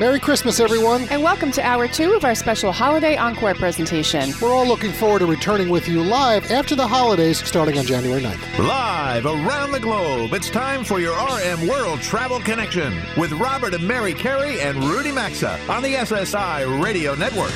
Merry Christmas, everyone. And welcome to hour two of our special holiday encore presentation. We're all looking forward to returning with you live after the holidays starting on January 9th. Live around the globe, it's time for your RM World Travel Connection with Robert and Mary Carey and Rudy Maxa on the SSI Radio Network.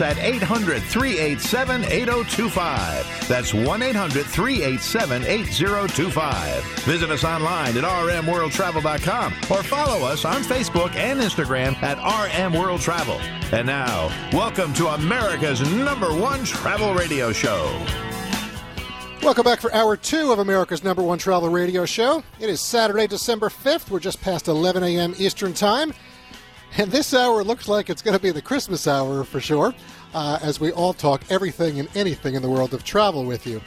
At 800 387 8025. That's 1 800 387 8025. Visit us online at rmworldtravel.com or follow us on Facebook and Instagram at rmworldtravel. And now, welcome to America's number one travel radio show. Welcome back for hour two of America's number one travel radio show. It is Saturday, December 5th. We're just past 11 a.m. Eastern Time. And this hour looks like it's going to be the Christmas hour for sure, uh, as we all talk everything and anything in the world of travel with you.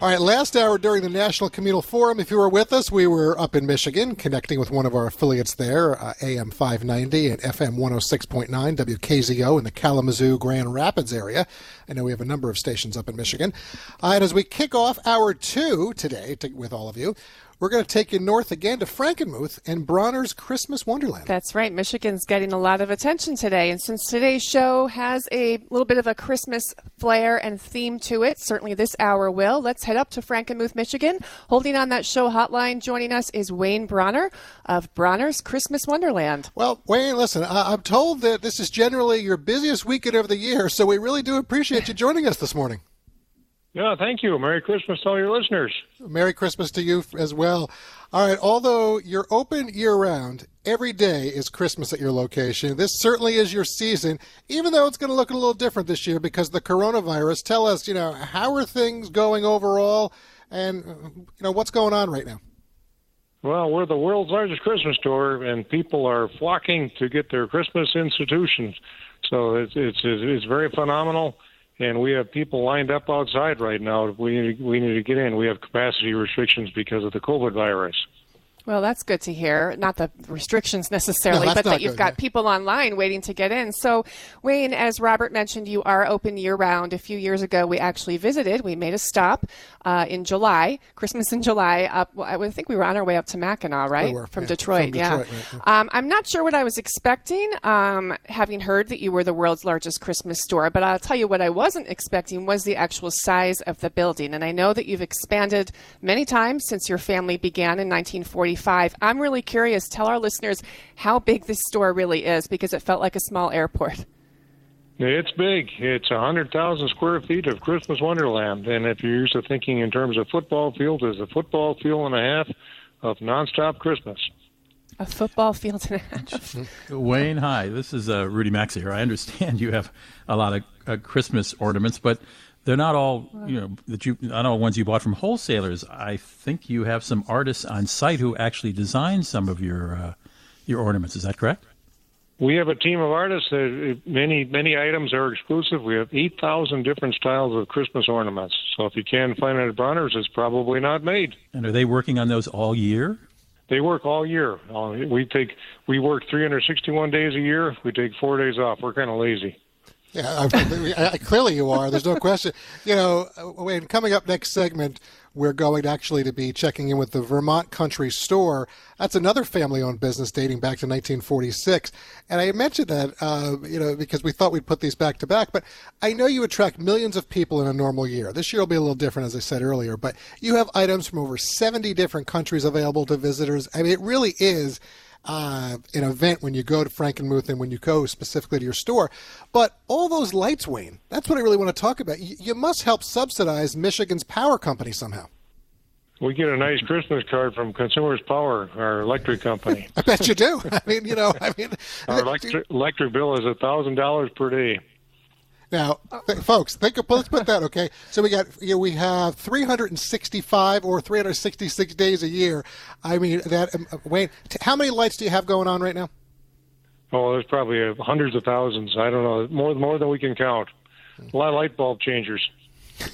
All right, last hour during the National Communal Forum, if you were with us, we were up in Michigan connecting with one of our affiliates there, uh, AM 590 and FM 106.9, WKZO in the Kalamazoo, Grand Rapids area. I know we have a number of stations up in Michigan. Uh, and as we kick off hour two today to, with all of you, we're going to take you north again to Frankenmuth and Bronner's Christmas Wonderland. That's right. Michigan's getting a lot of attention today. And since today's show has a little bit of a Christmas flair and theme to it, certainly this hour will. Let's head up to Frankenmuth, Michigan. Holding on that show hotline, joining us is Wayne Bronner of Bronner's Christmas Wonderland. Well, Wayne, listen, I- I'm told that this is generally your busiest weekend of the year, so we really do appreciate you joining us this morning. Yeah, thank you. Merry Christmas to all your listeners. Merry Christmas to you as well. All right, although you're open year round, every day is Christmas at your location. This certainly is your season, even though it's going to look a little different this year because the coronavirus. Tell us, you know, how are things going overall and, uh, you know, what's going on right now? Well, we're the world's largest Christmas store, and people are flocking to get their Christmas institutions. So it's it's it's very phenomenal and we have people lined up outside right now. We need, we need to get in. We have capacity restrictions because of the COVID virus. Well, that's good to hear. Not the restrictions necessarily, No, but that you've good, got yeah. people online waiting to get in. So, Wayne, as Robert mentioned, you are open year round. A few years ago, we actually visited. We made a stop uh, in July, Christmas in July. Up, well, I think we were on our way up to Mackinac, right? We were, from, yeah, Detroit, from yeah. Detroit, right, Um, I'm not sure what I was expecting, um, having heard that you were the world's largest Christmas store. But I'll tell you what I wasn't expecting was the actual size of the building. And I know that you've expanded many times since your family began in 1945. I'm really curious. Tell our listeners how big this store really is because it felt like a small airport. It's big. It's hundred thousand square feet of Christmas wonderland, and if you're used to thinking in terms of football fields, it's a football field and a half of nonstop Christmas. A football field and a half. Wayne, hi. This is uh, Rudy Maxa here. I understand you have a lot of uh, Christmas ornaments, but they're not all you know that you not all ones you bought from wholesalers. I think you have some artists on site who actually designed some of your uh, your ornaments. Is that correct? We have a team of artists. That many many items are exclusive. We have eight thousand different styles of Christmas ornaments. So if you can't find it at Bronner's, it's probably not made. And are they working on those all year? They work all year. Uh, We take we work 361 days a year. We take four days off. We're kind of lazy. Yeah, I, I, clearly you are. There's no question. You know, Wayne, coming up next segment, we're going actually to be checking in with the Vermont Country Store. That's another family-owned business dating back to 1946. And I mentioned that, uh, you know, because we thought we'd put these back to back. But I know you attract millions of people in a normal year. This year will be a little different, as I said earlier. But you have items from over 70 different countries available to visitors. I mean, it really is uh, an event when you go to Frankenmuth and when you go specifically to your store. But all those lights, Wayne, that's what I really want to talk about. You, you must help subsidize Michigan's power company somehow. We get a nice Christmas card from Consumers Power, our electric company. I bet you do. I mean, you know, I mean, Our electric, electric bill is a thousand dollars per day. Now, th- folks, think of, let's put that okay. So we got you know, we have 365 or 366 days a year. I mean that. Um, Wayne, t- how many lights do you have going on right now? Oh, there's probably uh, hundreds of thousands. I don't know, more more than we can count. A lot of light bulb changers.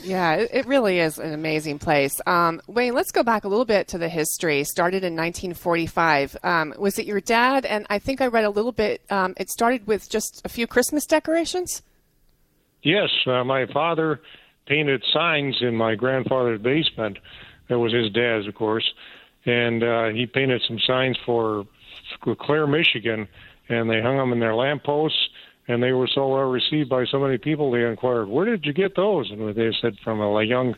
Yeah, it, it really is an amazing place. Um, Wayne, let's go back a little bit to the history. Started in 1945. Um, was it your dad? And I think I read a little bit. Um, it started with just a few Christmas decorations. Yes, uh, my father painted signs in my grandfather's basement. That was his dad's, of course, and uh, he painted some signs for Clare, Michigan, and they hung them in their lampposts. And they were so well received by so many people. They inquired, "Where did you get those?" And they said, "From a, a young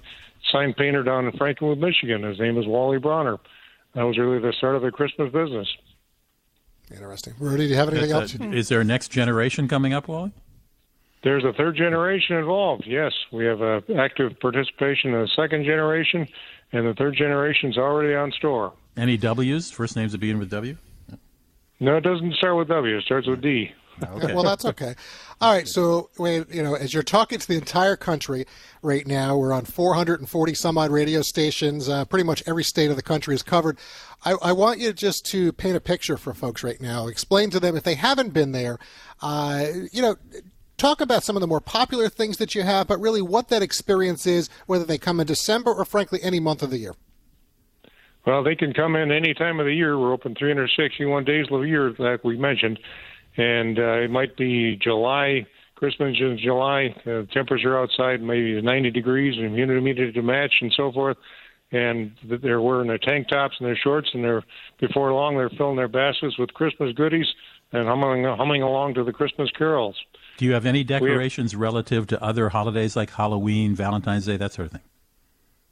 sign painter down in Frankenmuth, Michigan. His name is Wally Bronner." That was really the start of the Christmas business. Interesting. Rudy, do you have anything That's else? a- is there a next generation coming up, Wally? There's a third generation involved. Yes, we have uh, active participation in the second generation, and the third generation's already on store. Any W's? First names that begin with W? No, it doesn't start with W. It starts with D. Okay. well, that's okay. All right. So, you know, as you're talking to the entire country right now, we're on 440 some odd radio stations. Uh, pretty much every state of the country is covered. I, I want you just to paint a picture for folks right now. Explain to them if they haven't been there. Uh, you know. Talk about some of the more popular things that you have, but really what that experience is, whether they come in December or, frankly, any month of the year. Well, they can come in any time of the year. We're open 361 days of the year, like we mentioned, and uh, it might be July. Christmas in July. The temperature outside maybe 90 degrees and humidity to match and so forth. And they're wearing their tank tops and their shorts, and they're before long they're filling their baskets with Christmas goodies and humming humming along to the Christmas carols. Do you have any decorations relative to other holidays like Halloween, Valentine's Day, that sort of thing?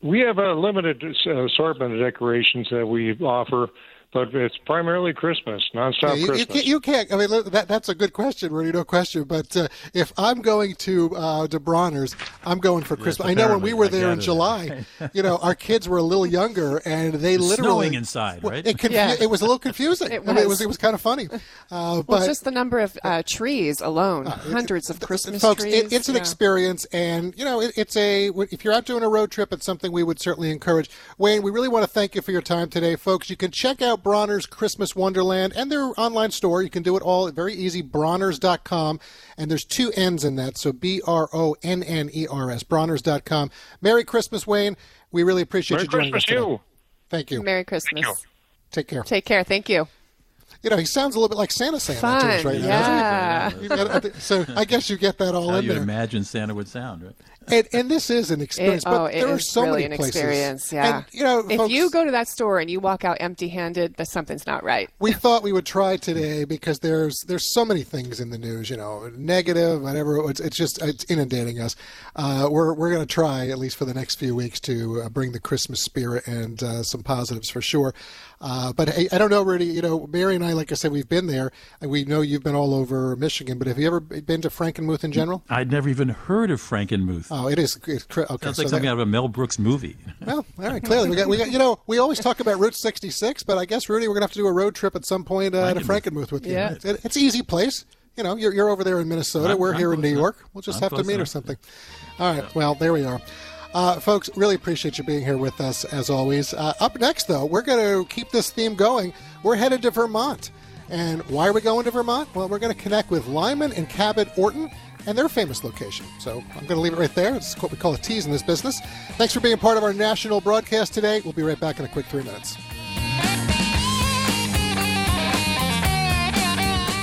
We have a limited uh, assortment of decorations that we offer, but it's primarily Christmas, nonstop Yeah, you, you, Christmas. can't, you can't. I mean, that, that's a good question, Rudy. No question. But uh, if I'm going to uh, to Bronner's, I'm going for Christmas. I know when we were there in July, you know, our kids were a little younger, and they It's literally snowing inside, right? It, confu- Yeah. it was a little confusing. It I mean, it was. was it was kind of funny. Uh, Well, but just the number of uh, trees alone, hundreds of Christmas folks, trees. it, it's an yeah. experience, and you know, it, it's a. If you're out doing a road trip, it's something we would certainly encourage. Wayne, we really want to thank you for your time today, folks. You can check out Bronner's Christmas Wonderland and their online store. You can do it all very easy. Bronners.com, and there's two N's in that, so B R O N N E R S. Bronners.com. Merry Christmas, Wayne. We really appreciate Merry you joining Christmas, us today. you. Thank you. Merry Christmas. you. Take care. Take care. Thank you. You know, he sounds a little bit like Santa Santa to us right now. yeah. doesn't he? You got- So I guess you get that all How in you there. imagine Santa would sound, right? And, and this is an experience, It- but oh, it there are so really many an places. experience. Yeah. And, you know, if folks, you go to that store and you walk out empty-handed, that something's not right. we thought we would try today because there's there's so many things in the news, you know, negative, whatever. It's, it's just it's inundating us. Uh, we're we're going to try at least for the next few weeks to uh, bring the Christmas spirit and uh, some positives for sure. Uh, but I, I don't know, Rudy. You know, Mary and I, like I said, we've been there, we know you've been all over Michigan. But have you ever been to Frankenmuth in general? I'd never even heard of Frankenmuth. Oh, it is. It's, cr- okay, Sounds so like that- something out of a Mel Brooks movie. Well, all right. Clearly, we got, we got. You know, we always talk about Route 66, but I guess Rudy, we're gonna have to do a road trip at some point uh, to Frankenmuth with you. Yeah. It's, it's an easy place. You know, you're, you're over there in Minnesota. I'm- we're I'm here in New enough. York. We'll just I'm have to close meet or something. All right. Well, there we are. Uh, folks, really appreciate you being here with us as always. Uh, up next, though, we're going to keep this theme going. We're headed to Vermont. And why are we going to Vermont? Well, we're going to connect with Lyman and Cabot Orton and their famous location. So I'm going to leave it right there. It's what we call a tease in this business. Thanks for being part of our national broadcast today. We'll be right back in a quick three minutes.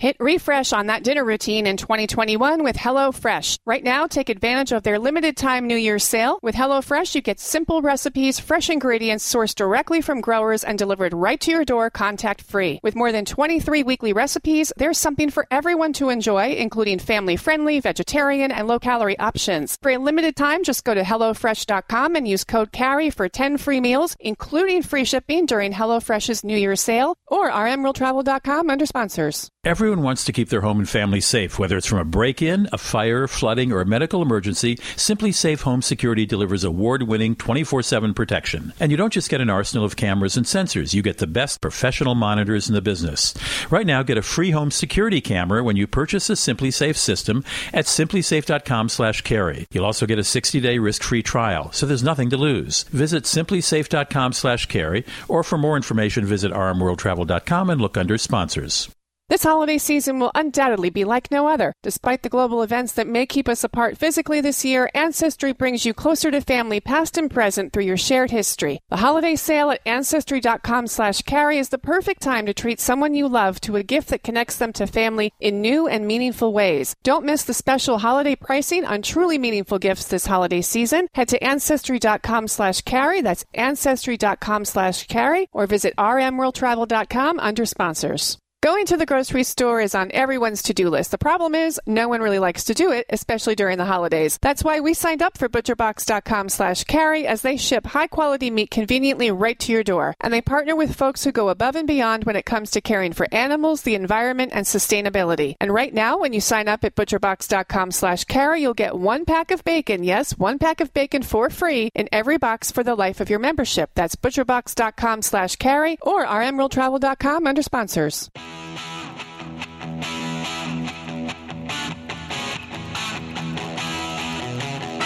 Hit refresh on that dinner routine in 2021 with HelloFresh. Right now, take advantage of their limited time New Year's sale. With HelloFresh, you get simple recipes, fresh ingredients sourced directly from growers and delivered right to your door contact free. With more than 23 weekly recipes, there's something for everyone to enjoy, including family friendly, vegetarian, and low calorie options. For a limited time, just go to HelloFresh.com and use code CAREY for 10 free meals, including free shipping during HelloFresh's New Year's sale or RMWorldTravel.com under sponsors. Everyone Everyone wants to keep their home and family safe, whether it's from a break in, a fire, flooding, or a medical emergency. SimpliSafe Home Security delivers award winning 24 7 protection. And you don't just get an arsenal of cameras and sensors, you get the best professional monitors in the business. Right now, get a free home security camera when you purchase a SimpliSafe system at simplisafe.com slash carey. You'll also get a 60-day risk-free trial, so there's nothing to lose. Visit simplisafe.com slash carey, or for more information, visit rmworldtravel.com and look under sponsors. This holiday season will undoubtedly be like no other. Despite the global events that may keep us apart physically this year, Ancestry brings you closer to family past and present through your shared history. The holiday sale at ancestry.com slash carey is the perfect time to treat someone you love to a gift that connects them to family in new and meaningful ways. Don't miss the special holiday pricing on truly meaningful gifts this holiday season. Head to ancestry.com slash carey. That's ancestry.com slash carey or visit rmworldtravel.com under sponsors. Going to the grocery store is on everyone's to do list. The problem is, no one really likes to do it, especially during the holidays. That's why we signed up for butcherbox.com slash carey as they ship high quality meat conveniently right to your door. And they partner with folks who go above and beyond when it comes to caring for animals, the environment, and sustainability. And right now, when you sign up at butcherbox.com slash carey, you'll get one pack of bacon. Yes, one pack of bacon for free in every box for the life of your membership. That's butcherbox.com slash carey or rmworldtravel.com under sponsors.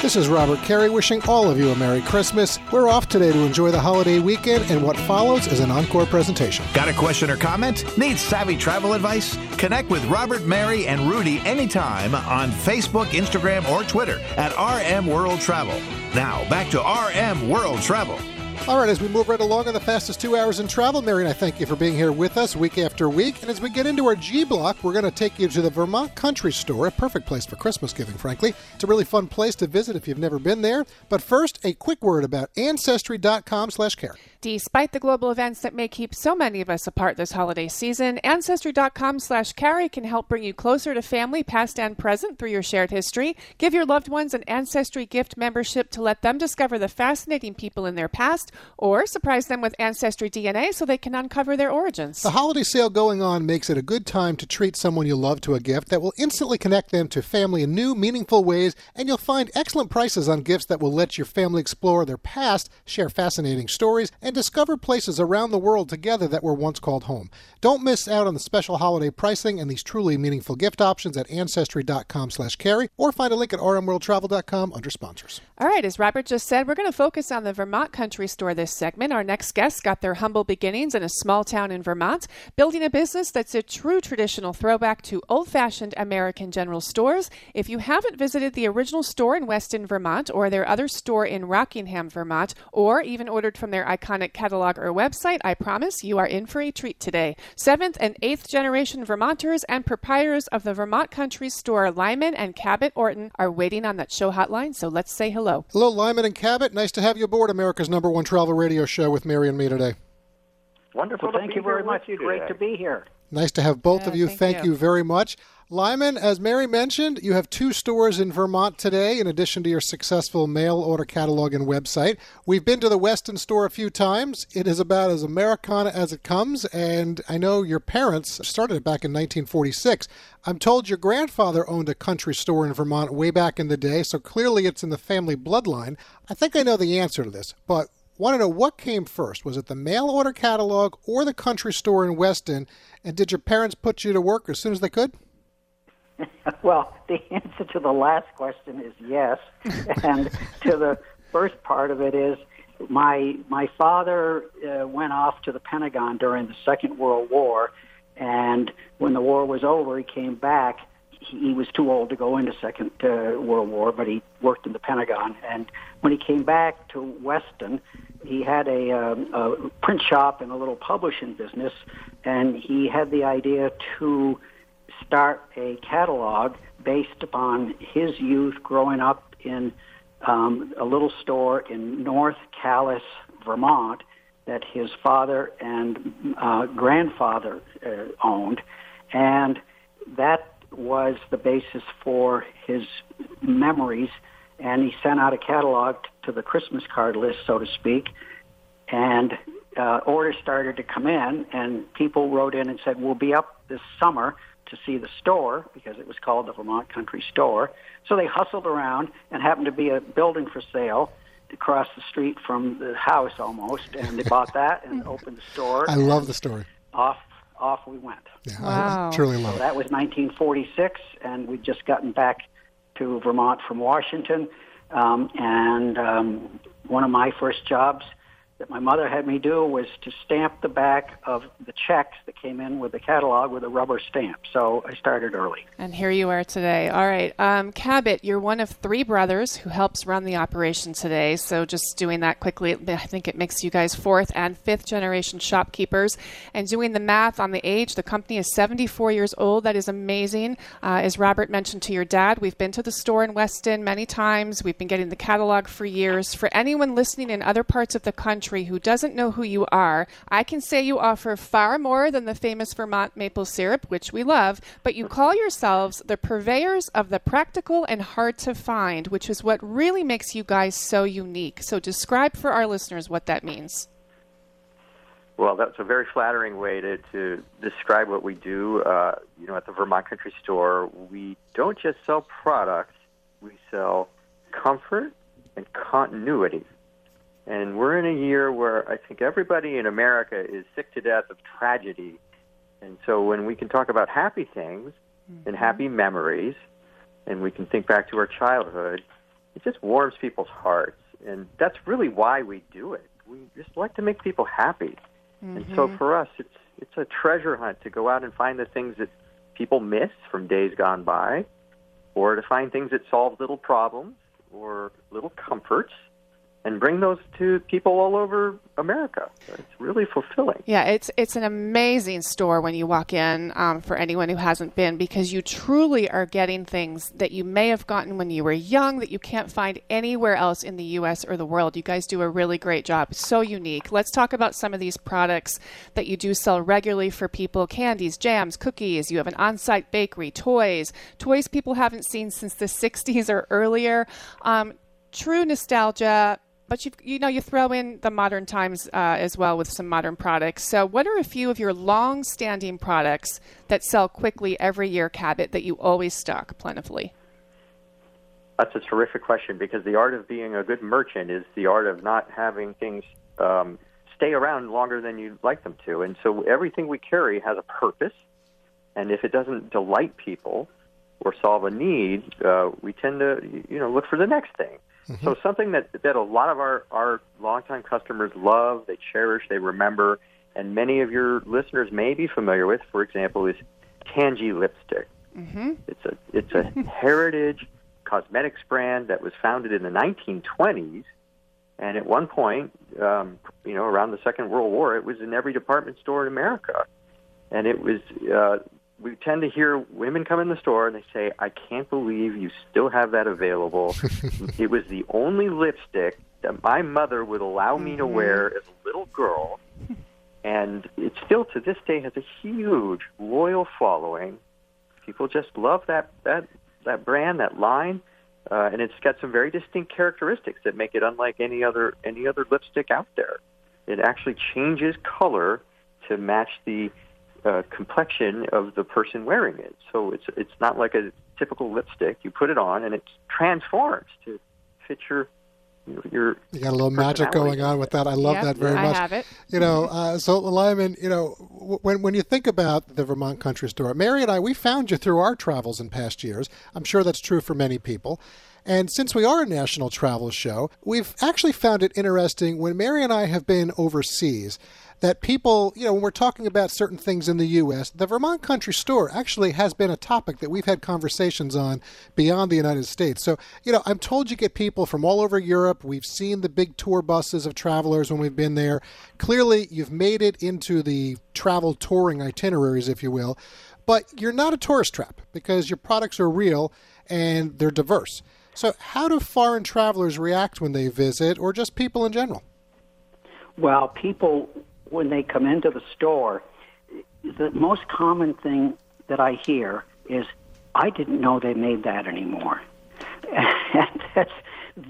This is Robert Carey wishing all of you a Merry Christmas. We're off today to enjoy the holiday weekend, and what follows is an encore presentation. Got a question or comment? Need savvy travel advice? Connect with Robert, Mary, and Rudy anytime on Facebook, Instagram, or Twitter at RM World Travel. Now, back to RM World Travel. All right, as we move right along on the fastest two hours in travel, Mary and I thank you for being here with us week after week. And as we get into our G block, we're going to take you to the Vermont Country Store, a perfect place for Christmas giving, frankly. It's a really fun place to visit if you've never been there. But first, a quick word about Ancestry.com slash care. Despite the global events that may keep so many of us apart this holiday season, Ancestry.com slash carey can help bring you closer to family, past and present, through your shared history. Give your loved ones an Ancestry gift membership to let them discover the fascinating people in their past, or surprise them with Ancestry DNA so they can uncover their origins. The holiday sale going on makes it a good time to treat someone you love to a gift that will instantly connect them to family in new, meaningful ways, and you'll find excellent prices on gifts that will let your family explore their past, share fascinating stories, and discover places around the world together that were once called home. Don't miss out on the special holiday pricing and these truly meaningful gift options at ancestry.com slash carey or find a link at rmworldtravel.com under sponsors. All right, as Robert just said, we're going to focus on the Vermont Country Store this segment. Our next guests got their humble beginnings in a small town in Vermont, building a business that's a true traditional throwback to old fashioned American general stores. If you haven't visited the original store in Weston, Vermont, or their other store in Rockingham, Vermont, or even ordered from their iconic catalog or website, I promise you are in for a treat today. Seventh and eighth generation Vermonters and proprietors of the Vermont Country Store, Lyman and Cabot Orton, are waiting on that show hotline, so let's say hello. Hello, Lyman and Cabot. Nice to have you aboard America's number one travel radio show with Mary and me today. Wonderful. Thank you very much. You Great to be here. Nice to have both Yeah, of you. thank Thank you. you very much. Lyman, as Mary mentioned, you have two stores in Vermont today, in addition to your successful mail order catalog and website. We've been to the Weston store a few times. It is about as Americana as it comes, and I know your parents started it back in 1946. I'm told your grandfather owned a country store in Vermont way back in the day, so clearly it's in the family bloodline. I think I know the answer to this, but want to know what came first. Was it the mail order catalog or the country store in Weston? And did your parents put you to work as soon as they could? Well, the answer to the last question is yes, and to the first part of it is my my father uh, went off to the Pentagon during the Second World War, and when the war was over, he came back. He, he was too old to go into Second uh, World War, but he worked in the Pentagon. And when he came back to Weston, he had a, um, a print shop and a little publishing business, and he had the idea to start a catalog based upon his youth growing up in um, a little store in North Calais, Vermont, that his father and uh, grandfather uh, owned, and that was the basis for his memories. And he sent out a catalog to the Christmas card list, so to speak, and uh, orders started to come in, and people wrote in and said, "We'll be up this summer. To see the store because it was called the Vermont Country Store. So they hustled around and happened to be a building for sale across the street from the house almost, and they bought that and opened the store. I love the story. Off, off we went. Yeah, Wow. I truly love So it. that was 1946, and we'd just gotten back to Vermont from Washington. Um, and um, one of my first jobs that my mother had me do was to stamp the back of the checks that came in with the catalog with a rubber stamp. So I started early. And here you are today. All right. Um, Cabot, you're one of three brothers who helps run the operation today. So just doing that quickly, I think it makes you guys fourth and fifth generation shopkeepers. And doing the math on the age, the company is 74 years old. That is amazing. Uh, as Robert mentioned to your dad, we've been to the store in Weston many times. We've been getting the catalog for years. For anyone listening in other parts of the country who doesn't know who you are, I can say you offer far more than the famous Vermont maple syrup, which we love, but you call yourselves the purveyors of the practical and hard to find, which is what really makes you guys so unique. So describe for our listeners what that means. Well, that's a very flattering way to, to describe what we do. Uh, you know, at the Vermont Country Store, we don't just sell products; we sell comfort and continuity. And we're in a year where I think everybody in America is sick to death of tragedy. And so when we can talk about happy things and mm-hmm. happy memories, and we can think back to our childhood, it just warms people's hearts. And that's really why we do it. We just like to make people happy. And so mm-hmm. for us, it's it's a treasure hunt to go out and find the things that people miss from days gone by, or to find things that solve little problems or little comforts, and bring those to people all over America. It's really fulfilling. Yeah, it's it's an amazing store when you walk in. Um, for anyone who hasn't been, because you truly are getting things that you may have gotten when you were young that you can't find anywhere else in the U.S. or the world. You guys do a really great job. So unique. Let's talk about some of these products that you do sell regularly for people: candies, jams, cookies. You have an on-site bakery, toys, toys people haven't seen since the '60s or earlier. Um, true nostalgia but you you know you throw in the modern times uh, as well with some modern products. So, what are a few of your long-standing products that sell quickly every year, Cabot, that you always stock plentifully? That's a terrific question because the art of being a good merchant is the art of not having things um, stay around longer than you'd like them to. And so everything we carry has a purpose. And if it doesn't delight people or solve a need, uh, we tend to you know look for the next thing. So something that that a lot of our our longtime customers love, they cherish, they remember, and many of your listeners may be familiar with, for example, is Tangee lipstick. Mm-hmm. It's a it's a heritage cosmetics brand that was founded in the 1920s, and at one point, um, you know, around the Second World War, it was in every department store in America, and it was. Uh, we tend to hear women come in the store and they say, "I can't believe you still have that available." it was the only lipstick that my mother would allow me to wear as a little girl, and it still to this day has a huge loyal following. People just love that that that brand, that line, uh, and it's got some very distinct characteristics that make it unlike any other any other lipstick out there. It actually changes color to match the uh, complexion of the person wearing it. So it's it's not like a typical lipstick. You put it on and it transforms to fit your your. your You got a little magic going on with that. I love Yep, that very I much. have it. You know, uh, so Lyman, you know, when when you think about the Vermont Country Store, Mary and I, we found you through our travels in past years. I'm sure that's true for many people. And since we are a national travel show, we've actually found it interesting when Mary and I have been overseas that people, you know, when we're talking about certain things in the U.S., the Vermont Country Store actually has been a topic that we've had conversations on beyond the United States. So, you know, I'm told you get people from all over Europe. We've seen the big tour buses of travelers when we've been there. Clearly, you've made it into the travel touring itineraries, if you will. But you're not a tourist trap because your products are real and they're diverse. So, how do foreign travelers react when they visit, or just people in general? Well, people, when they come into the store, the most common thing that I hear is, I didn't know they made that anymore. And that's,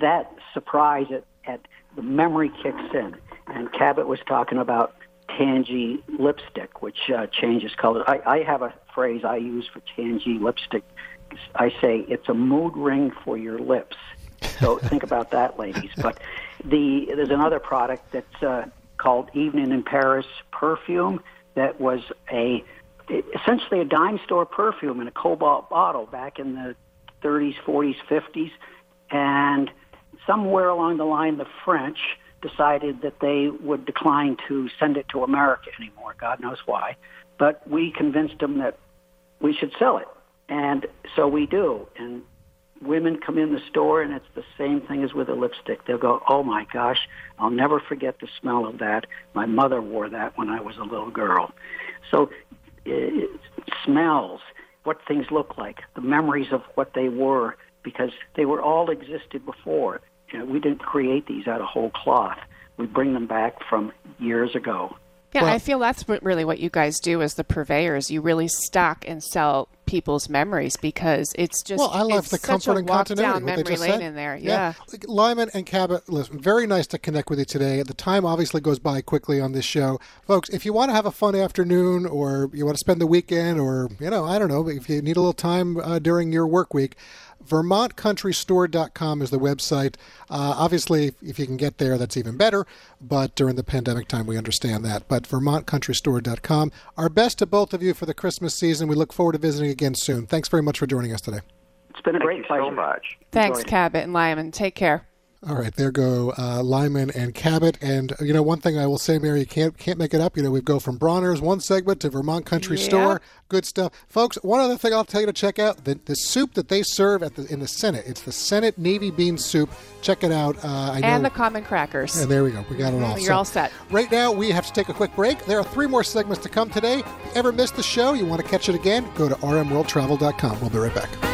that surprise at, at the memory kicks in. And Cabot was talking about Tangee lipstick, which uh, changes color. I, I have a phrase I use for Tangee lipstick. I say it's a mood ring for your lips. So think about that, ladies. But the there's another product that's uh, called Evening in Paris perfume that was a essentially a dime store perfume in a cobalt bottle back in the 30s, 40s, 50s, and somewhere along the line, the French decided that they would decline to send it to America anymore. God knows why, but we convinced them that we should sell it, and so we do. Women come in the store, and it's the same thing as with a lipstick. They'll go, "Oh my gosh, I'll never forget the smell of that. My mother wore that when I was a little girl." So, it, smells, what things look like, the memories of what they were, because they were all existed before. You know, we didn't create these out of whole cloth. We bring them back from years ago. Yeah, well, I feel that's really what you guys do as the purveyors. You really stock and sell people's memories because it's just well, I love the comfort and continuity. Down memory lane said. in there, yeah. yeah. Lyman and Cabot, listen, very nice to connect with you today. The time obviously goes by quickly on this show, folks. If you want to have a fun afternoon, or you want to spend the weekend, or you know, I don't know, if you need a little time uh, during your work week, VermontCountryStore.com is the website. Uh, obviously, if you can get there, that's even better. But during the pandemic time, we understand that. But VermontCountryStore.com. Our best to both of you for the Christmas season. We look forward to visiting again soon. Thanks very much for joining us today. It's been a Thank great pleasure. so much. Thanks, Cabot and Lyman. Take care. All right, there go uh, Lyman and Cabot. And you know, one thing I will say, Mary, you can't can't make it up. You know, we go from Bronner's one segment to Vermont Country yeah. Store. Good stuff, folks. One other thing I'll tell you to check out the, the soup that they serve at the in the Senate. It's the Senate navy bean soup. Check it out. Uh, I know, and the common crackers. And there we go. We got it all. You're so, all set. Right now, we have to take a quick break. There are three more segments to come today. If you ever missed the show, you want to catch it again? Go to rmworldtravel.com. We'll be right back.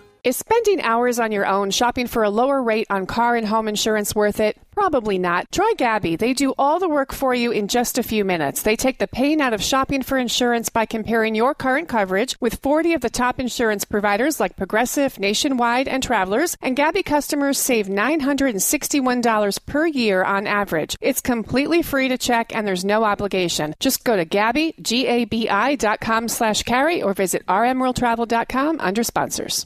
Is spending hours on your own shopping for a lower rate on car and home insurance worth it? Probably not. Try Gabi. They do all the work for you in just a few minutes. They take the pain out of shopping for insurance by comparing your current coverage with 40 of the top insurance providers like Progressive, Nationwide, and Travelers, and Gabi customers save $961 per year on average. It's completely free to check and there's no obligation. Just go to Gabi, G-A-B-I dot com slash carey or visit rmworldtravel.com under sponsors.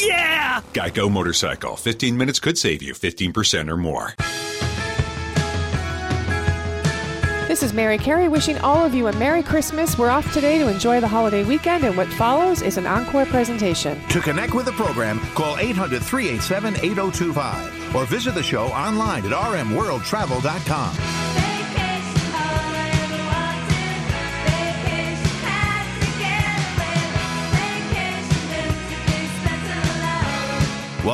Yeah! Geico Motorcycle. 15 minutes could save you 15% or more. This is Mary Carey wishing all of you a Merry Christmas. We're off today to enjoy the holiday weekend, and what follows is an encore presentation. To connect with the program, call 800 387 8025 or visit the show online at rmworldtravel.com.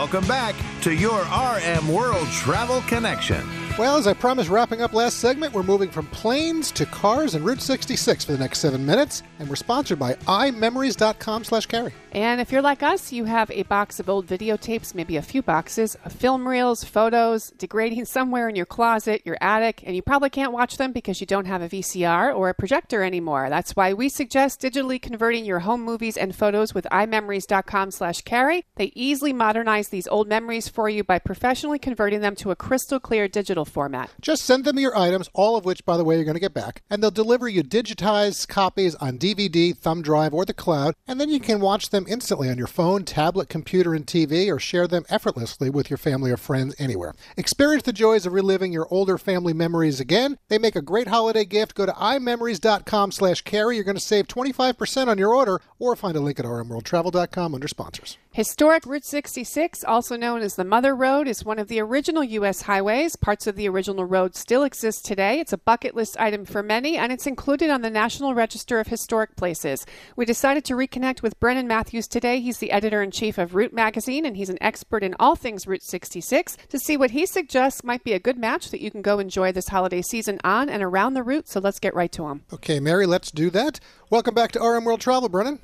Welcome back to your RM World Travel Connection. Well, as I promised, wrapping up last segment, we're moving from planes to cars and Route 66 for the next seven minutes, and we're sponsored by iMemories.com slash carey. And if you're like us, you have a box of old videotapes, maybe a few boxes of film reels, photos, degrading somewhere in your closet, your attic, and you probably can't watch them because you don't have a VCR or a projector anymore. That's why we suggest digitally converting your home movies and photos with iMemories.com slash carey. They easily modernize these old memories for you by professionally converting them to a crystal clear digital format. Just send them your items, all of which, by the way, you're going to get back, and they'll deliver you digitized copies on DVD, thumb drive, or the cloud, and then you can watch them instantly on your phone, tablet, computer, and TV, or share them effortlessly with your family or friends anywhere. Experience the joys of reliving your older family memories again. They make a great holiday gift. Go to imemories.com slash carey. You're going to save 25% on your order, or find a link at rmworldtravel.com under sponsors. Historic Route 66, also known as the Mother Road, is one of the original U.S. highways. Parts of the original road still exist today. It's a bucket list item for many, and it's included on the National Register of Historic Places. We decided to reconnect with Brennan Matthews today. He's the editor in chief of Route Magazine, and he's an expert in all things Route 66 to see what he suggests might be a good match that you can go enjoy this holiday season on and around the route. So let's get right to him. Okay, Mary, let's do that. Welcome back to RM World Travel, Brennan.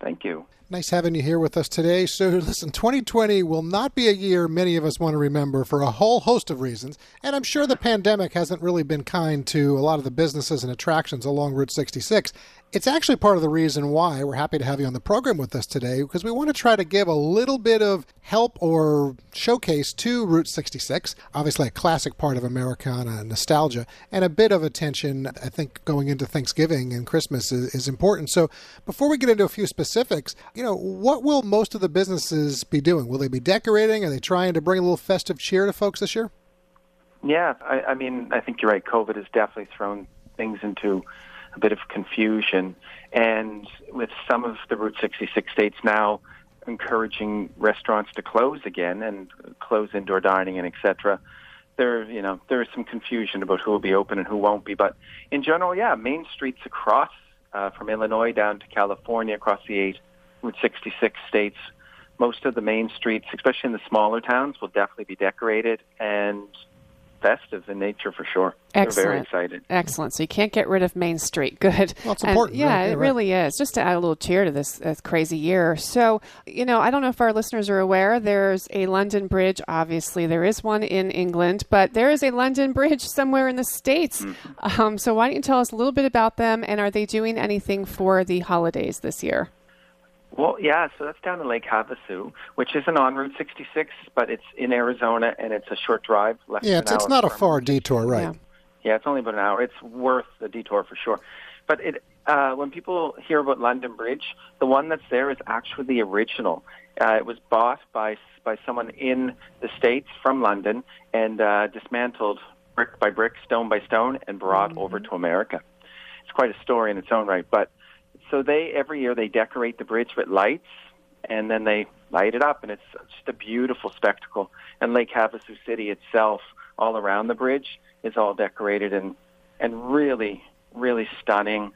Thank you. Nice having you here with us today. So, listen, 2020 will not be a year many of us want to remember for a whole host of reasons. And I'm sure the pandemic hasn't really been kind to a lot of the businesses and attractions along Route 66. It's actually part of the reason why we're happy to have you on the program with us today because we want to try to give a little bit of help or showcase to Route 66, obviously a classic part of Americana nostalgia, and a bit of attention, I think, going into Thanksgiving and Christmas is, is important. So before we get into a few specifics, you know, what will most of the businesses be doing? Will they be decorating? Are they trying to bring a little festive cheer to folks this year? Yeah, I, I mean, I think you're right. COVID has definitely thrown things into a bit of confusion. And with some of the Route 66 states now encouraging restaurants to close again and close indoor dining and etc., there you know there is some confusion about who will be open and who won't be. But in general, yeah, main streets across uh, from Illinois down to California, across the eight Route 66 states, most of the main streets, especially in the smaller towns, will definitely be decorated and festive in nature for sure. Excellent. We're very excited. Excellent. So you can't get rid of Main Street. Good. Well, it's And, important, yeah, right? It right. really is. Just to add a little cheer to this, this crazy year. So, you know, I don't know if our listeners are aware, there's a London Bridge. Obviously, there is one in England, but there is a London Bridge somewhere in the States. Mm-hmm. Um, so why don't you tell us a little bit about them and are they doing anything for the holidays this year? Well, yeah, so that's down in Lake Havasu, which isn't on Route 66, but it's in Arizona and it's a short drive. Less Yeah, than it's, an it's not a far detour, right? Yeah. Yeah, it's only about an hour. It's worth the detour for sure. But it, uh, when people hear about London Bridge, the one that's there is actually the original. Uh, it was bought by by someone in the states from London and uh, dismantled brick by brick, stone by stone, and brought over to America. It's quite a story in its own right. But so they every year they decorate the bridge with lights, and then they light it up, and it's just a beautiful spectacle. And Lake Havasu City itself, all around the bridge, is all decorated and and really, really stunning.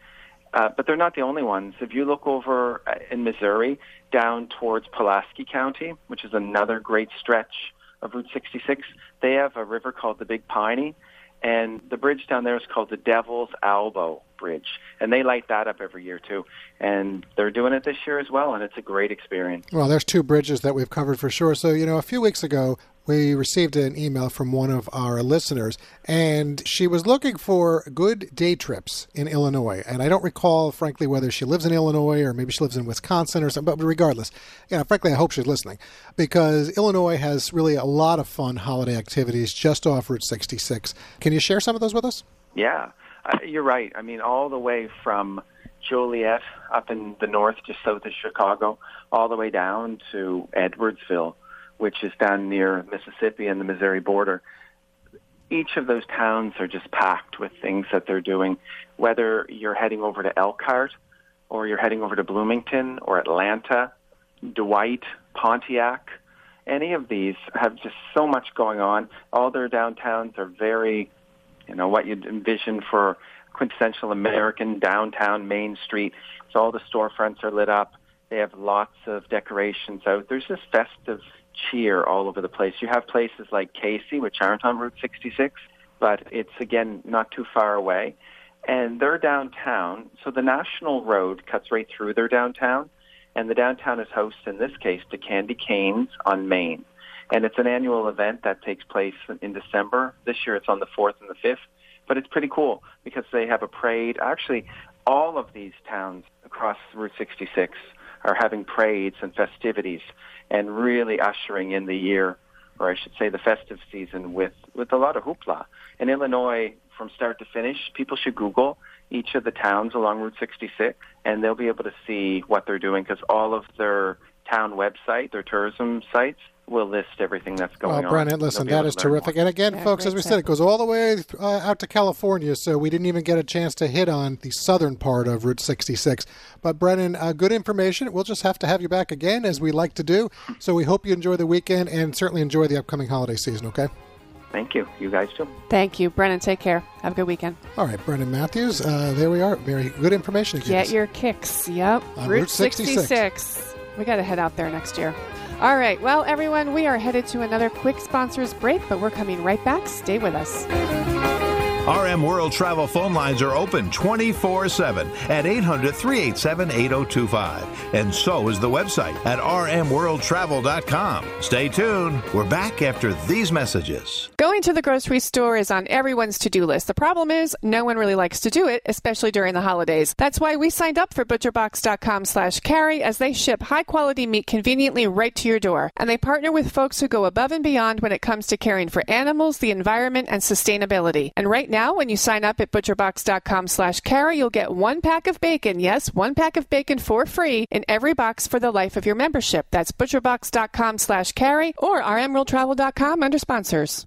Uh, but they're not the only ones. If you look over uh, in Missouri down towards Pulaski County, which is another great stretch of Route 66, they have a river called the Big Piney, and the bridge down there is called the Devil's Elbow Bridge, and they light that up every year too. And they're doing it this year as well, and it's a great experience. Well, there's two bridges that we've covered for sure. So, you know, a few weeks ago, we received an email from one of our listeners, and she was looking for good day trips in Illinois. And I don't recall, frankly, whether she lives in Illinois or maybe she lives in Wisconsin or something. But regardless, you know, frankly, I hope she's listening because Illinois has really a lot of fun holiday activities just off Route 66. Can you share some of those with us? Yeah, you're right. I mean, all the way from Joliet up in the north, just south of Chicago, all the way down to Edwardsville, which is down near Mississippi and the Missouri border. Each of those towns are just packed with things that they're doing, whether you're heading over to Elkhart or you're heading over to Bloomington or Atlanta, Dwight, Pontiac. Any of these have just so much going on. All their downtowns are very you know what you'd envision for quintessential American downtown Main Street. So all the storefronts are lit up. They have lots of decorations out. There's this festive cheer all over the place. You have places like Casey, which aren't on Route 66, but it's again not too far away. And they're downtown, so the national road cuts right through their downtown, and the downtown is host in this case to Candy Canes on Main. And it's an annual event that takes place in December. This year it's on the 4th and the 5th. But it's pretty cool because they have a parade. Actually, all of these towns across Route 66 are having parades and festivities and really ushering in the year, or I should say the festive season, with, with a lot of hoopla. In Illinois, from start to finish, people should Google each of the towns along Route 66, and they'll be able to see what they're doing because all of their town website, their tourism sites, we'll list everything that's going Oh, on. Brennan, listen, be able that to is learn terrific. more. And again, Yeah, folks, as we great said, it goes all the way uh, out to California, so we didn't even get a chance to hit on the southern part of Route 66. But Brennan, uh, good information. We'll just have to have you back again, as we like to do. So we hope you enjoy the weekend and certainly enjoy the upcoming holiday season. Okay. Thank you. You guys too. Thank you, Brennan. Take care. Have a good weekend. All right, Brennan Matthews. Uh, there we are. Very good information. Get us. your kicks. Yep. On Route Route 66. 66. We got to head out there next year. All right. Well, everyone, we are headed to another quick sponsors break, but we're coming right back. Stay with us. RM World Travel phone lines are open 24 7 at 800 387 8025. And so is the website at rmworldtravel.com. Stay tuned. We're back after these messages. Going to the grocery store is on everyone's to do list. The problem is, no one really likes to do it, especially during the holidays. That's why we signed up for butcherbox.com slash carey as they ship high quality meat conveniently right to your door. And they partner with folks who go above and beyond when it comes to caring for animals, the environment, and sustainability. And right now, when you sign up at butcherbox.com slash carey, you'll get one pack of bacon. Yes, one pack of bacon for free in every box for the life of your membership. That's butcherbox.com slash carey or rmworldtravel.com under sponsors.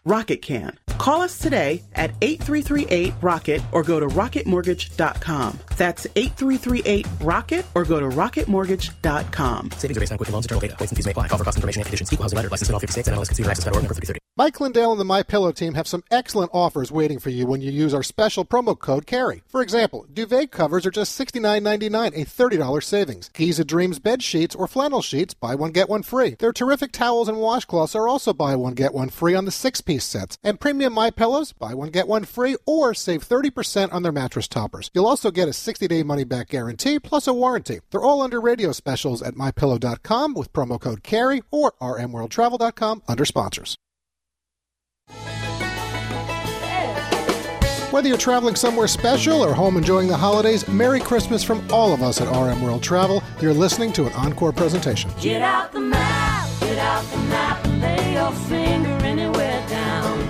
Rocket can. Call us today at 8338 Rocket or go to rocketmortgage.com. That's 8338 Rocket or go to rocketmortgage.com. Savings are based on Quicken Loans, internal data. Points and fees may apply. Call for cost information and conditions. Equal housing letter. License in all 50 states. NMLS Consumer Access Federal number 3030. Mike Lindell and the My Pillow team have some excellent offers waiting for you when you use our special promo code CAREY. For example, duvet covers are just $69.99, a $30 savings. Giza Dreams bed sheets or flannel sheets, buy one get one free. Their terrific towels and washcloths are also buy one get one free on the six-piece sets. And premium My Pillows, buy one get one free or save 30% on their mattress toppers. You'll also get a 60-day money-back guarantee plus a warranty. They're all under radio specials at mypillow.com with promo code CAREY or rmworldtravel.com under sponsors. Whether you're traveling somewhere special or home enjoying the holidays, Merry Christmas from all of us at RM World Travel. You're listening to an encore presentation. Get out the map, get out the map, and lay your down.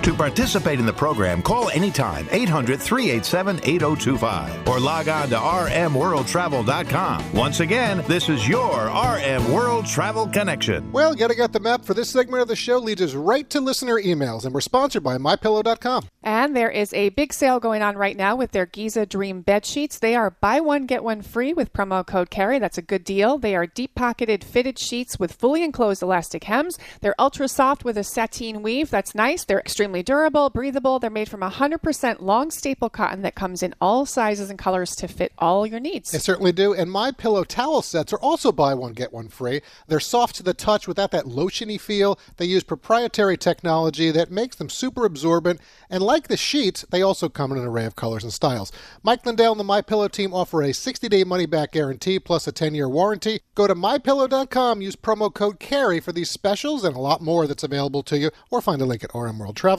To participate in the program, call anytime 800 387 8025 or log on to rmworldtravel.com. Once again, this is your RM World Travel Connection. Well, Gotta Get the Map for this segment of the show leads us right to listener emails, and we're sponsored by MyPillow.com. And there is a big sale going on right now with their Giza Dream bed sheets. They are buy one, get one free with promo code CAREY. That's a good deal. They are deep pocketed fitted sheets with fully enclosed elastic hems. They're ultra soft with a sateen weave. That's nice. They're extremely extremely durable, breathable. They're made from 100% long staple cotton that comes in all sizes and colors to fit all your needs. They certainly do. And my pillow towel sets are also buy one get one free. They're soft to the touch without that lotiony feel. They use proprietary technology that makes them super absorbent. And like the sheets, they also come in an array of colors and styles. Mike Lindell and the My Pillow team offer a 60-day money-back guarantee plus a 10-year warranty. Go to mypillow.com, use promo code CAREY for these specials and a lot more that's available to you, or find a link at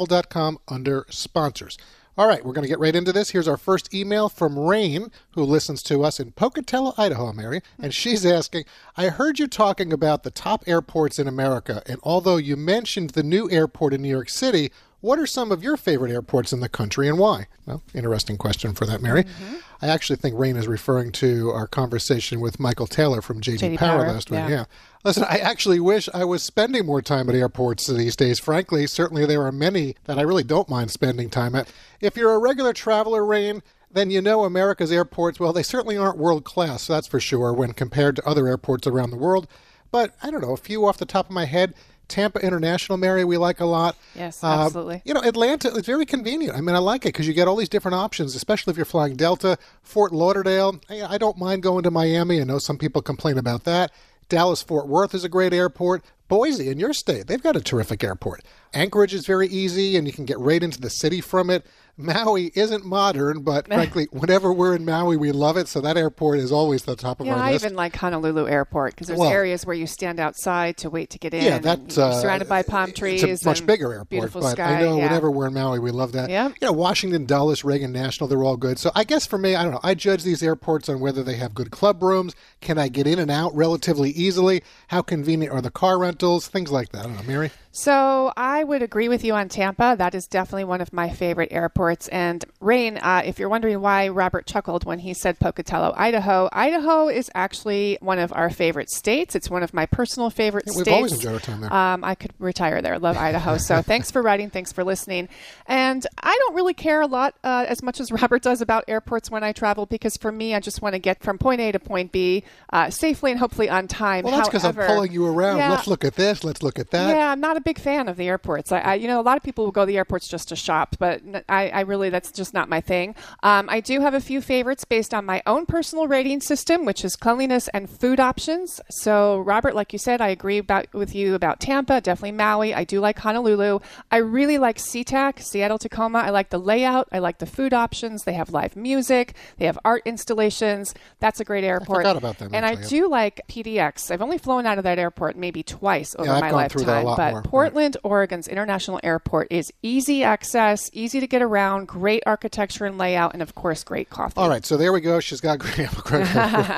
rmworldtravel.com under sponsors. All right, we're going to get right into this. Here's our first email from Rain, who listens to us in Pocatello, Idaho, Mary. And hmm. she's asking I heard you talking about the top airports in America, and although you mentioned the new airport in New York City, what are some of your favorite airports in the country and why? Well, interesting question for that, Mary. Mm-hmm. I actually think Rain is referring to our conversation with Michael Taylor from JD, JD Power, Power, last week. yeah. Yeah. Listen, I actually wish I was spending more time at airports these days. Frankly, certainly there are many that I really don't mind spending time at. If you're a regular traveler, Rain, then you know America's airports, well, they certainly aren't world class, that's for sure, when compared to other airports around the world. But I don't know, a few off the top of my head. Tampa International, Mary, we like a lot. Yes, Uh, absolutely. you know, Atlanta, it's very convenient. I mean, I like it because you get all these different options, especially if you're flying Delta. Fort Lauderdale, I, I don't mind going to Miami. I know some people complain about that. Dallas Fort Worth is a great airport. Boise, in your state, they've got a terrific airport. Anchorage is very easy, and you can get right into the city from it. Maui isn't modern, but frankly, whenever we're in Maui, we love it. So that airport is always the top of Yeah, our I list. even like Honolulu Airport because there's Well- areas where you stand outside to wait to get in. Yeah, that's uh, surrounded by palm trees. It's a much bigger airport, beautiful but sky. I know yeah. whenever we're in Maui, we love that. Yeah, You know, Washington, Dulles, Reagan National, they're all good. So I guess for me, I don't know. I judge these airports on whether they have good club rooms. Can I get in and out relatively easily? How convenient are the car rentals? Things like that. I don't know, Mary. So I would agree with you on Tampa. That is definitely one of my favorite airports. And Rain, uh, if you're wondering why Robert chuckled when he said Pocatello, Idaho, Idaho is actually one of our favorite states. It's one of my personal favorite Yeah, states. we've always enjoyed our time there. Um, I could retire there. Love Idaho. So thanks for writing. Thanks for listening. And I don't really care a lot uh, as much as Robert does about airports when I travel because for me, I just want to get from point A to point B uh, safely and hopefully on time. Well, that's because I'm pulling you around. Yeah. Let's look at this. Let's look at that. Yeah, I'm not a big fan of the airports. I, I you know, a lot of people will go to the airports just to shop, but I really that's just not my thing. Um, I do have a few favorites based on my own personal rating system, which is cleanliness and food options. So, Robert, like you said, I agree about with you about Tampa, definitely Maui. I do like Honolulu. I really like SeaTac, Seattle Tacoma. I like the layout. I like the food options. They have live music. They have art installations. That's a great airport. forgot about them, And I do like PDX. I've only flown out of that airport maybe twice over I've my lifetime, that a lot but. Portland, Oregon's International Airport is easy access, easy to get around, great architecture and layout, and of course, great coffee. All right, so there we go. She's got great,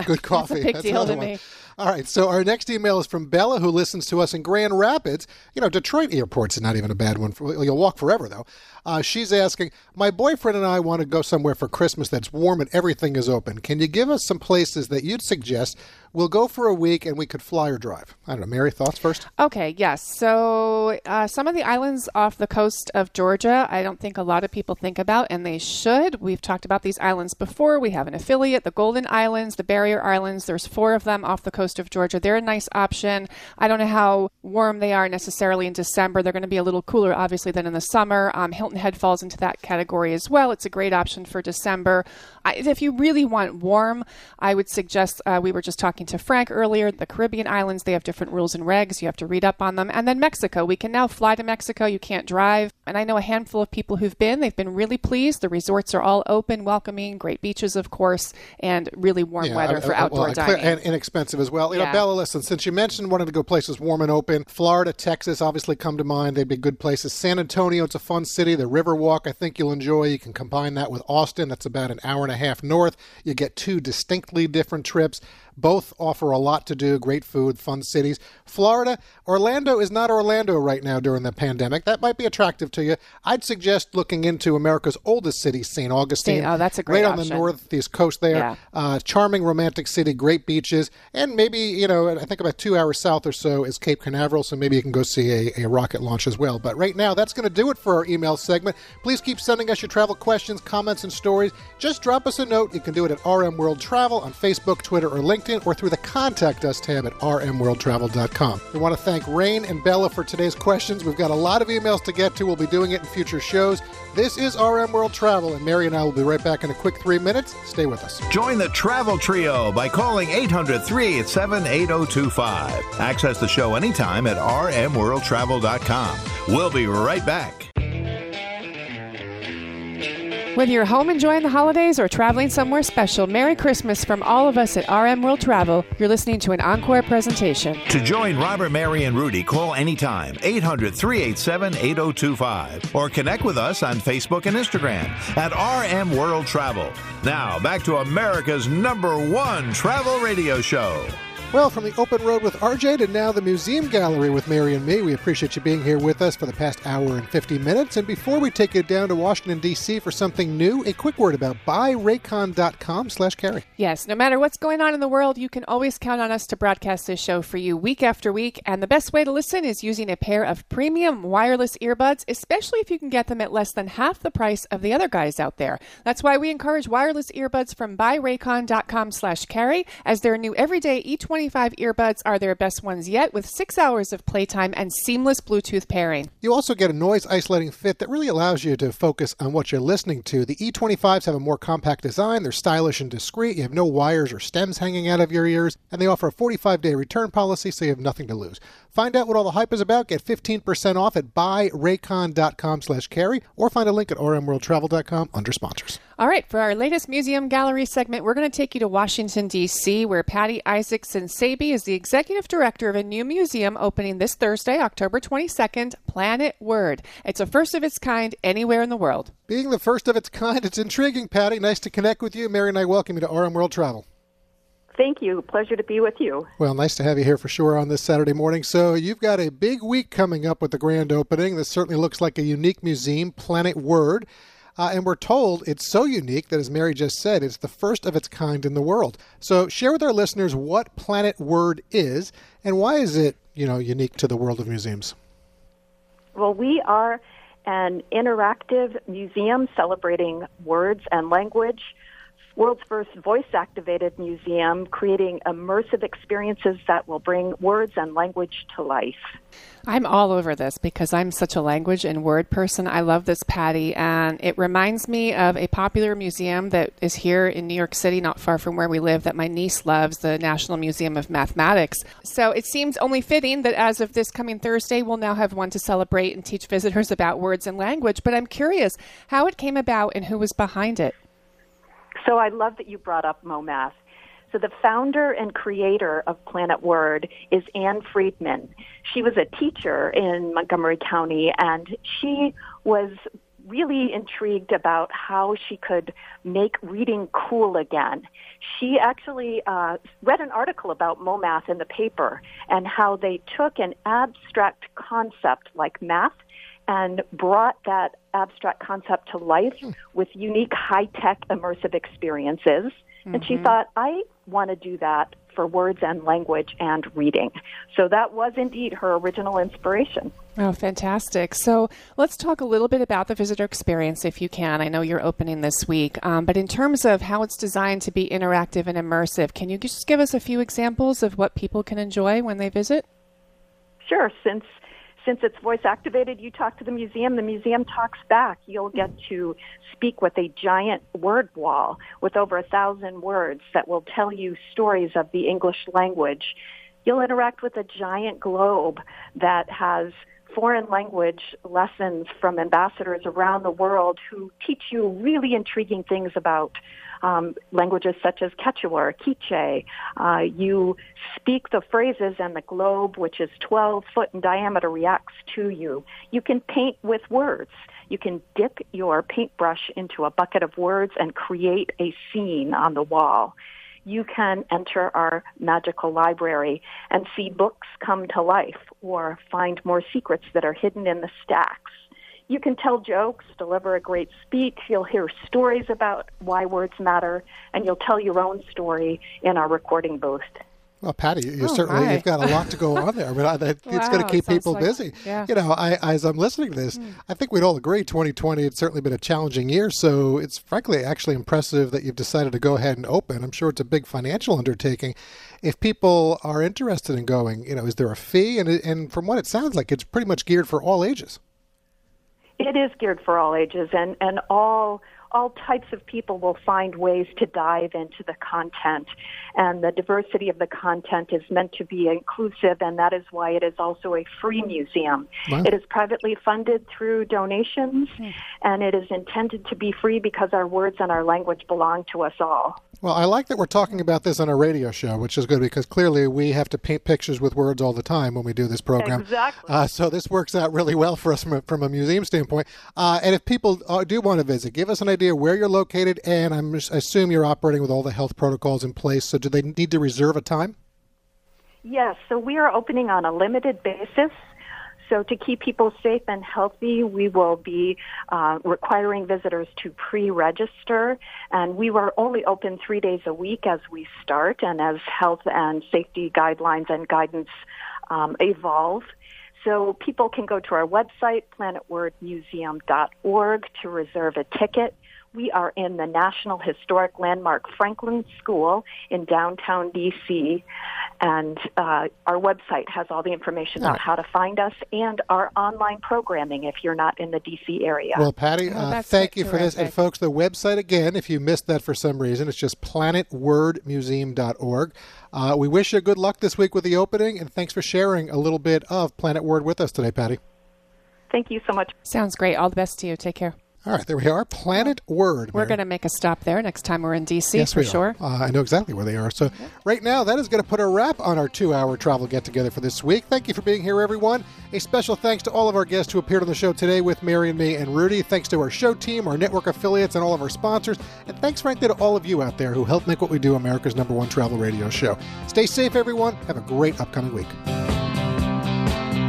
good coffee. big That's deal another to one. me. All right, so our next email is from Bella, who listens to us in Grand Rapids. You know, Detroit airport's not even a bad one. For, you'll walk forever, though. Uh, she's asking, My boyfriend and I want to go somewhere for Christmas that's warm and everything is open. Can you give us some places that you'd suggest? We'll go for a week and we could fly or drive. I don't know. Mary, thoughts first? Okay, yes. So uh, some of the islands off the coast of Georgia, I don't think a lot of people think about, and they should. We've talked about these islands before. We have an affiliate, the Golden Islands, the Barrier Islands. There's four of them off the coast of Georgia. They're a nice option. I don't know how warm they are necessarily in December. They're going to be a little cooler, obviously, than in the summer. Um, Hilton Head falls into that category as well. It's a great option for December. I, if you really want warm, I would suggest uh, we were just talking to Frank earlier. The Caribbean islands, they have different rules and regs. You have to read up on them. And then Mexico. We can now fly to Mexico. You can't drive. And I know a handful of people who've been. They've been really pleased. The resorts are all open, welcoming, great beaches, of course, and really warm Yeah, weather I- for I- outdoor well, dining. and inexpensive as well. You know. Bella, listen, since you mentioned wanting to go places warm and open, Florida, Texas obviously come to mind. They'd be good places. San Antonio, it's a fun city. The Riverwalk, I think you'll enjoy. You can combine that with Austin. That's about an hour and a half north. You get two distinctly different trips. Both offer a lot to do, great food, fun cities. Florida, Orlando is not Orlando right now during the pandemic. That might be attractive to you. I'd suggest looking into America's oldest city, St. Augustine. St. oh, that's a great Right on the northeast coast there. Yeah. Uh, charming, romantic city, great beaches, and maybe you know, I think about two hours south or so is Cape Canaveral, so maybe you can go see a, a rocket launch as well. But right now, that's going to do it for our email segment. Please keep sending us your travel questions, comments, and stories. Just drop us a note. You can do it at RM World Travel on Facebook, Twitter, or LinkedIn. LinkedIn or through the Contact Us tab at rmworldtravel.com. We want to thank Rain and Bella for today's questions. We've got a lot of emails to get to. We'll be doing it in future shows. This is RM World Travel, and Mary and I will be right back in a quick three minutes. Stay with us. Join the travel trio by calling 800 387 Access the show anytime at rmworldtravel.com. We'll be right back. Whether you're home enjoying the holidays or traveling somewhere special, Merry Christmas from all of us at RM World Travel. You're listening to an encore presentation. To join Robert, Mary, and Rudy, call anytime 800 387 8025 or connect with us on Facebook and Instagram at RM World Travel. Now, back to America's number one travel radio show. Well, from the open road with RJ to now the museum gallery with Mary and me, we appreciate you being here with us for the past hour and 50 minutes. And before we take you down to Washington, D.C. for something new, a quick word about buyraycon.com slash carey. Yes, no matter what's going on in the world, you can always count on us to broadcast this show for you week after week. And the best way to listen is using a pair of premium wireless earbuds, especially if you can get them at less than half the price of the other guys out there. That's why we encourage wireless earbuds from buyraycon.com slash carey, as they're new every day. E25 earbuds are their best ones yet, with six hours of playtime and seamless Bluetooth pairing. You also get a noise isolating fit that really allows you to focus on what you're listening to. The E25s have a more compact design, they're stylish and discreet, you have no wires or stems hanging out of your ears, and they offer a 45 day return policy, so you have nothing to lose. Find out what all the hype is about, get 15% off at buyraycon.com slash carey, or find a link at rmworldtravel.com under sponsors. All right, for our latest museum gallery segment, we're going to take you to Washington, D.C., where Patty Isaacson Saby is the executive director of a new museum opening this Thursday, October 22nd, Planet Word. It's a first of its kind anywhere in the world. Being the first of its kind, it's intriguing, Patty. Nice to connect with you. Mary and I welcome you to RM World Travel. Thank you. Pleasure to be with you. Well, nice to have you here for sure on this Saturday morning. So, you've got a big week coming up with the grand opening. This certainly looks like a unique museum, Planet Word. Uh, and we're told it's so unique that, as Mary just said, it's the first of its kind in the world. So, share with our listeners what Planet Word is and why is it, you know, unique to the world of museums. Well, we are an interactive museum celebrating words and language. World's first voice activated museum, creating immersive experiences that will bring words and language to life. I'm all over this because I'm such a language and word person. I love this, Patty, and it reminds me of a popular museum that is here in New York City, not far from where we live, that my niece loves, the National Museum of Mathematics. So it seems only fitting that as of this coming Thursday, we'll now have one to celebrate and teach visitors about words and language. But I'm curious how it came about and who was behind it. So I love that you brought up MoMath. So the founder and creator of Planet Word is Ann Friedman. She was a teacher in Montgomery County and she was really intrigued about how she could make reading cool again. She actually uh, read an article about MoMath in the paper and how they took an abstract concept like math and brought that abstract concept to life with unique high tech immersive experiences. And she Mhm. thought, I want to do that for words and language and reading. So that was indeed her original inspiration. Oh, fantastic. So let's talk a little bit about the visitor experience if you can. I know you're opening this week, um, but in terms of how it's designed to be interactive and immersive, can you just give us a few examples of what people can enjoy when they visit? Sure, since since it's voice activated, you talk to the museum, the museum talks back. You'll get to speak with a giant word wall with over a thousand words that will tell you stories of the English language. You'll interact with a giant globe that has foreign language lessons from ambassadors around the world who teach you really intriguing things about um, languages such as Quechua or Quiche. Uh, you speak the phrases and the globe, which is 12 foot in diameter, reacts to you. You can paint with words. You can dip your paintbrush into a bucket of words and create a scene on the wall. You can enter our magical library and see books come to life or find more secrets that are hidden in the stacks. You can tell jokes, deliver a great speech. You'll hear stories about why words matter, and you'll tell your own story in our recording booth. Well, Patty, you Oh, certainly my. you've got a lot to go on there. I mean, I, that, it's going to keep people like- busy. yeah. You know, I, as I'm listening to this, hmm. I think we'd all agree 2020 it's certainly been a challenging year. So it's frankly actually impressive that you've decided to go ahead and open. I'm sure it's a big financial undertaking. If people are interested in going, you know, is there a fee? And and from what it sounds like, it's pretty much geared for all ages. It is geared for all ages, and and all all types of people will find ways to dive into the content. And the diversity of the content is meant to be inclusive, and that is why it is also a free museum. Wow. It is privately funded through donations, hmm. and it is intended to be free because our words and our language belong to us all. Well, I like that we're talking about this on a radio show, which is good because clearly we have to paint pictures with words all the time when we do this program. Exactly. Uh, so this works out really well for us from a, from a museum standpoint. Uh, and if people uh, do want to visit, give us an idea where you're located, and I'm, I assume you're operating with all the health protocols in place. So do they need to reserve a time? Yes, so we are opening on a limited basis. So to keep people safe and healthy, we will be uh, requiring visitors to pre-register, and we were only open three days a week as we start, and as health and safety guidelines and guidance um, evolve. So people can go to our website, planetwordmuseum.org, to reserve a ticket. We are in the National Historic Landmark Franklin School in downtown DC, and uh, our website has all the information about how to find us and our online programming if you're not in the DC area. Well, Patty, Oh, uh, thank you for this. And folks, the website again, if you missed that for some reason, it's just planetwordmuseum.org. Uh, we wish you good luck this week with the opening, and thanks for sharing a little bit of Planet Word with us today, Patty. Thank you so much. Sounds great. All the best to you. Take care. All right, there we are. Planet Word. We're going to make a stop there next time we're in DC Yes, for sure. Uh, I know exactly where they are. So, right now, that is going to put a wrap on our two hour travel get together for this week. Thank you for being here, everyone. A special thanks to all of our guests who appeared on the show today with Mary and me and Rudy. Thanks to our show team, our network affiliates, and all of our sponsors. And thanks, frankly, to all of you out there who help make what we do America's number one travel radio show. Stay safe, everyone. Have a great upcoming week.